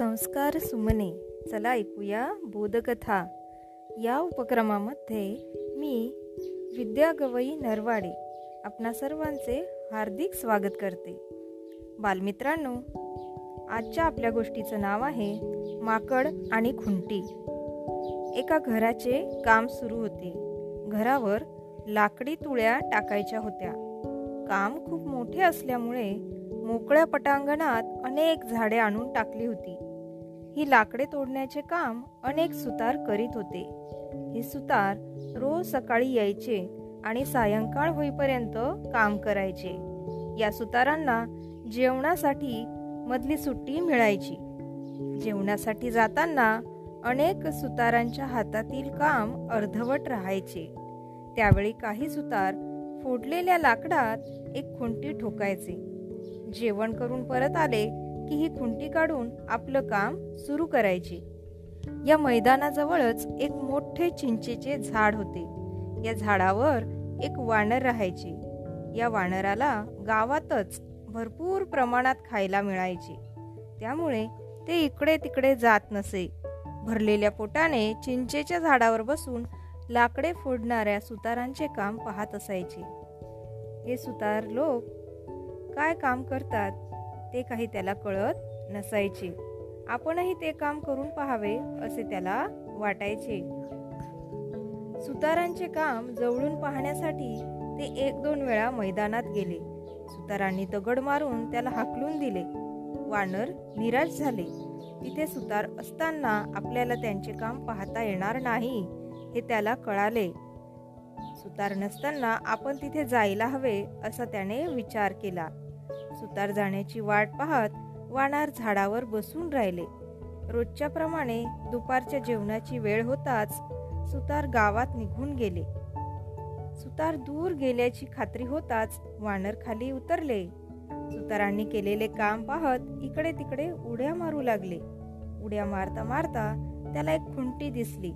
संस्कार सुमने. चला ऐकूया बोधकथा. या उपक्रमामध्ये मी विद्या गवई नरवाडे आपणा सर्वांचे हार्दिक स्वागत करते. बालमित्रांनो आजच्या आपल्या गोष्टीचं नाव आहे माकड आणि खुंटी. एका घराचे काम सुरू होते. घरावर लाकडी तुळ्या टाकायच्या होत्या. काम खूप मोठे असल्यामुळे मोकळ्या पटांगणात अनेक झाडे आणून टाकली होती. ही लाकडे तोडण्याचे काम अनेक सुतार करीत होते. हे सुतार रोज सकाळी यायचे आणि सायंकाळ होईपर्यंत काम करायचे. या सुतारांना जेवणासाठी मधली सुट्टी मिळायची. जेवणासाठी जाताना अनेक सुतारांच्या हातातील काम अर्धवट राहायचे. त्यावेळी काही सुतार फोडलेल्या लाकडात एक खुंटी ठोकायचे. जेवण करून परत आले की ही खुंटी काढून आपलं काम सुरू करायचे. या मैदानाजवळच एक मोठे चिंचेचे झाड होते. या झाडावर एक वानर राहायचे. या वानराला गावातच भरपूर प्रमाणात खायला मिळायचे. त्यामुळे ते इकडे तिकडे जात नसे. भरलेल्या पोटाने चिंचेच्या झाडावर बसून लाकडे फोडणाऱ्या सुतारांचे काम पाहत असायचे. हे सुतार लोक काय काम करतात? ते काही त्याला कळत नसायचे. आपणही ते काम करून पाहावे असे त्याला वाटायचे. सुतारांचे काम जवळून पाहण्यासाठी ते एक दोन वेळा मैदानात गेले. सुतारांनी दगड मारून त्याला हाकलून दिले. वानर निराश झाले. तिथे सुतार असताना आपल्याला त्यांचे काम पाहता येणार नाही हे त्याला कळाले. सुतार नसताना आपण तिथे जायला हवे असा त्याने विचार केला. सुतार जाण्याची वाट पाहत वाणार झाडावर बसून राहिले. रोजच्या प्रमाणे दुपारच्या जेवणाची वेळ होताच सुतार गावात निघून गेले. सुतार दूर गेल्याची खात्री होताच वानर खाली उतरले. सुतारांनी केलेले काम पाहत इकडे तिकडे उड्या मारू लागले. उड्या मारता मारता त्याला एक खुंटी दिसली.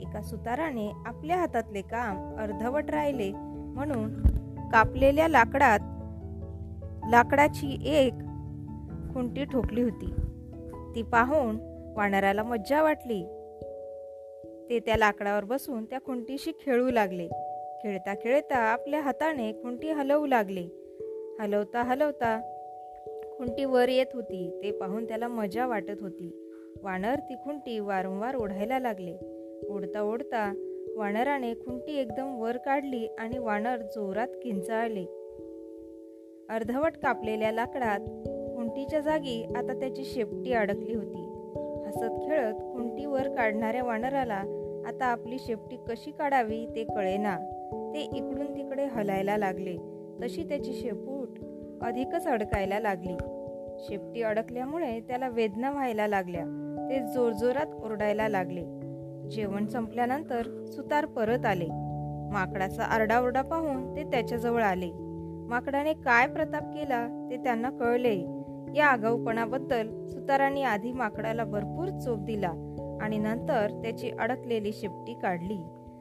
एका सुताराने आपल्या हातातले काम अर्धवट राहिले म्हणून कापलेल्या लाकडात लाकडाची एक खुंटी ठोकली होती. ती पाहून वानराला मज्जा वाटली. ते त्या लाकडावर बसून त्या खुंटीशी खेळू लागले. खेळता खेळता आपल्या हाताने खुंटी हलवू लागले. हलवता हलवता खुंटी वर येत होती. ते पाहून त्याला मजा वाटत होती. वानर ती खुंटी वारंवार ओढायला लागले. ओढता ओढता वानराने खुंटी एकदम वर काढली आणि वानर जोरात किंचाळले. अर्धवट कापलेल्या लाकडात खुंटीच्या जागी आता त्याची शेपटी अडकली होती. हसत खेळत खुंटीवर काढणाऱ्या वानराला आता आपली शेपटी कशी काढावी ते कळेना. ते इकडून तिकडे हलायला लागले. तशी त्याची शेपूट अधिकच अडकायला लागली. शेपटी अडकल्यामुळे त्याला वेदना व्हायला लागल्या. ते जोरजोरात ओरडायला लागले. जेवण संपल्यानंतर सुतार परत आले. माकडाचा आरडाओरडा पाहून ते त्याच्याजवळ आले. माकडाने काय प्रताप केला ते त्यांना कळले. या आगाऊपणाबद्दल सुतारांनी आधी माकडाला भरपूर चोप दिला आणि नंतर त्याची अडकलेली शेपटी काढली.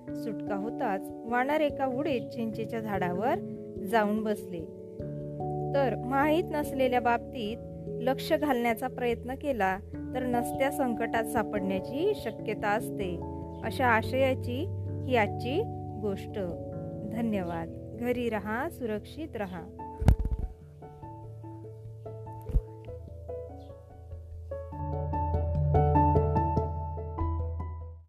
सुटका होताच वानर एका उडीत चिंचेच्या झाडावर जाऊन बसले. तर माहीत नसलेल्या बाबतीत लक्ष घालण्याचा प्रयत्न केला तर नसत्या संकटात सापडण्याची शक्यता असते अशा आशयाची ही आजची गोष्ट. धन्यवाद. घरी रहा सुरक्षित रहा.